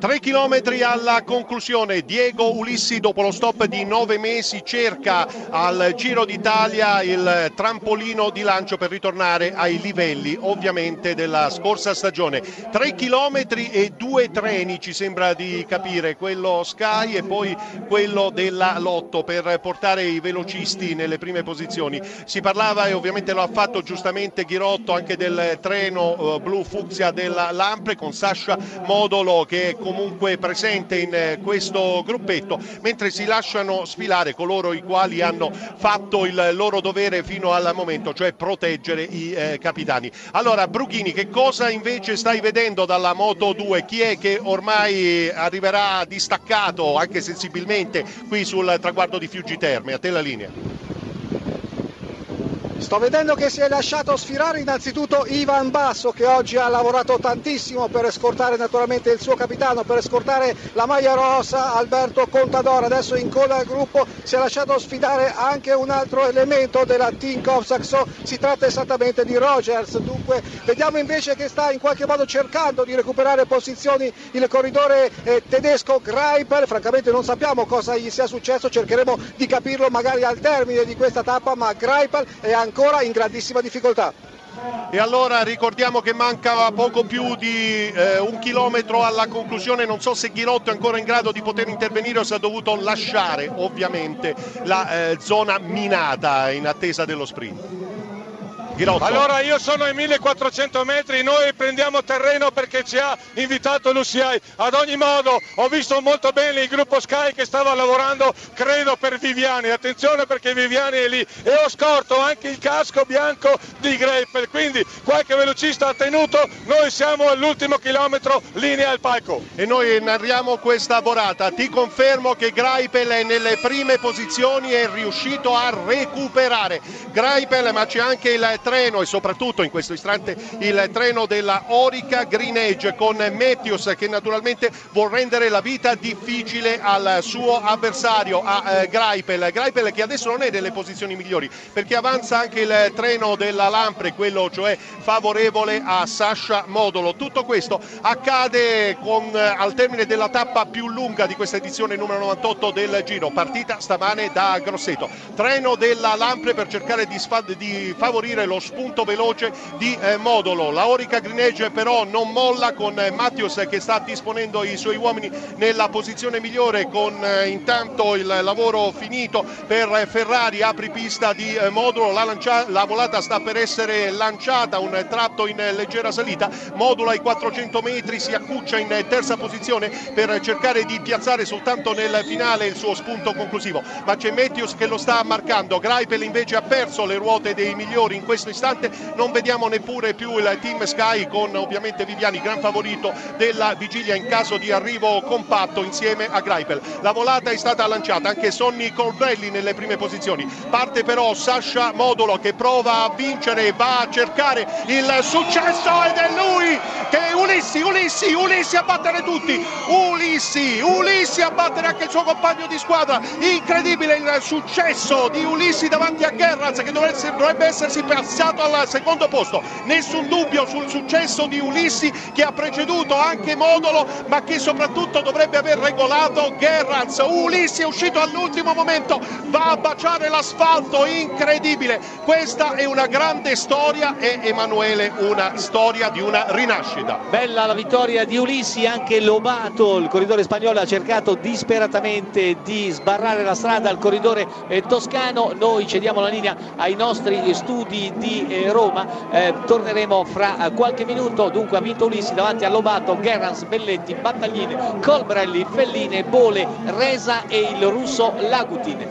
3 km alla conclusione, Diego Ulissi dopo lo stop di 9 mesi cerca al Giro d'Italia il trampolino di lancio per ritornare ai livelli ovviamente della scorsa stagione. 3 km e due treni ci sembra di capire, quello Sky e poi quello della Lotto per portare i velocisti nelle prime posizioni. Si parlava e ovviamente lo ha fatto giustamente Ghirotto anche del treno eh, blu fucsia della Lampre con Sasha Modolo che è comunque presente in eh, questo gruppetto, mentre si lasciano sfilare coloro i quali hanno fatto il loro dovere fino al momento, cioè proteggere i eh, capitani. Allora, Brughini, che cosa invece stai vedendo dalla Moto 2? Chi è che ormai arriverà distaccato anche sensibilmente qui sul traguardo di Fiuggi Terme? A te la linea. Sto vedendo che si è lasciato sfilare innanzitutto Ivan Basso che oggi ha lavorato tantissimo per scortare naturalmente il suo capitano, per scortare la maglia rossa Alberto Contador. Adesso in coda al gruppo si è lasciato sfidare anche un altro elemento della Team Saxo, si tratta esattamente di Rogers. Dunque vediamo invece che sta in qualche modo cercando di recuperare posizioni il corridore eh, tedesco Greipel. Francamente non sappiamo cosa gli sia successo, cercheremo di capirlo magari al termine di questa tappa, ma Greipel è ancora ancora in grandissima difficoltà. E allora ricordiamo che manca poco più di eh, un chilometro alla conclusione, non so se Ghirotto è ancora in grado di poter intervenire o se ha dovuto lasciare ovviamente la eh, zona minata in attesa dello sprint. Ghirotto. Allora io sono ai 1400 metri, noi prendiamo terreno perché ci ha invitato l'UCI. Ad ogni modo ho visto molto bene il gruppo Sky che stava lavorando, credo per Viviani. Attenzione perché Viviani è lì e ho scorto anche il casco bianco di Greipel, quindi qualche velocista ha tenuto, noi siamo all'ultimo chilometro linea al palco. E noi narriamo questa volata, ti confermo che Greipel è nelle prime posizioni e è riuscito a recuperare. Greipel ma c'è anche il treno e soprattutto in questo istante il treno della Orica Green Edge con Matthews che naturalmente vuol rendere la vita difficile al suo avversario, a eh, Greipel. Greipel che adesso non è nelle posizioni migliori perché avanza anche il treno della Lampre, quello cioè favorevole a Sasha Modolo. Tutto questo accade con, eh, al termine della tappa più lunga di questa edizione numero 98 del Giro, partita stamane da Grosseto. Treno della Lampre per cercare di, di favorire lo spunto veloce di eh, Modolo. La Orica Greenedge però non molla con eh, Mattius che sta disponendo i suoi uomini nella posizione migliore con eh, intanto il lavoro finito per Ferrari, apri pista di eh, Modolo, la, lancia- la, volata sta per essere lanciata, un tratto in leggera salita, Modolo ai 400 metri si accuccia in terza posizione per cercare di piazzare soltanto nel finale il suo spunto conclusivo, ma c'è Matthews che lo sta marcando, Greipel invece ha perso le ruote dei migliori in questo questo istante non vediamo neppure più il team Sky con ovviamente Viviani gran favorito della vigilia in caso di arrivo compatto insieme a Greipel. La volata è stata lanciata anche Sonny Colbrelli nelle prime posizioni. Parte però Sasha Modolo che prova a vincere, va a cercare il successo ed è lui che Ulissi, Ulissi, Ulissi a battere tutti. Ulissi, Ulissi a battere anche il suo compagno di squadra. Incredibile il successo di Ulissi davanti a Gerrans che dovrebbe essersi passato iniziato al secondo posto. Nessun dubbio sul successo di Ulissi che ha preceduto anche Modolo ma che soprattutto dovrebbe aver regolato Gerrans. Ulissi è uscito all'ultimo momento, va a baciare l'asfalto, incredibile. Questa è una grande storia e Emanuele una storia di una rinascita. Bella la vittoria di Ulissi, anche Lobato, il corridore spagnolo ha cercato disperatamente di sbarrare la strada al corridore eh, toscano. Noi cediamo la linea ai nostri studi di eh, Roma. Eh, torneremo fra eh, qualche minuto. Dunque ha vinto Ulissi davanti a Lobato, Gerrans, Belletti, Battaglini, Colbrelli, Felline, Bole, Resa e il russo Lagutin.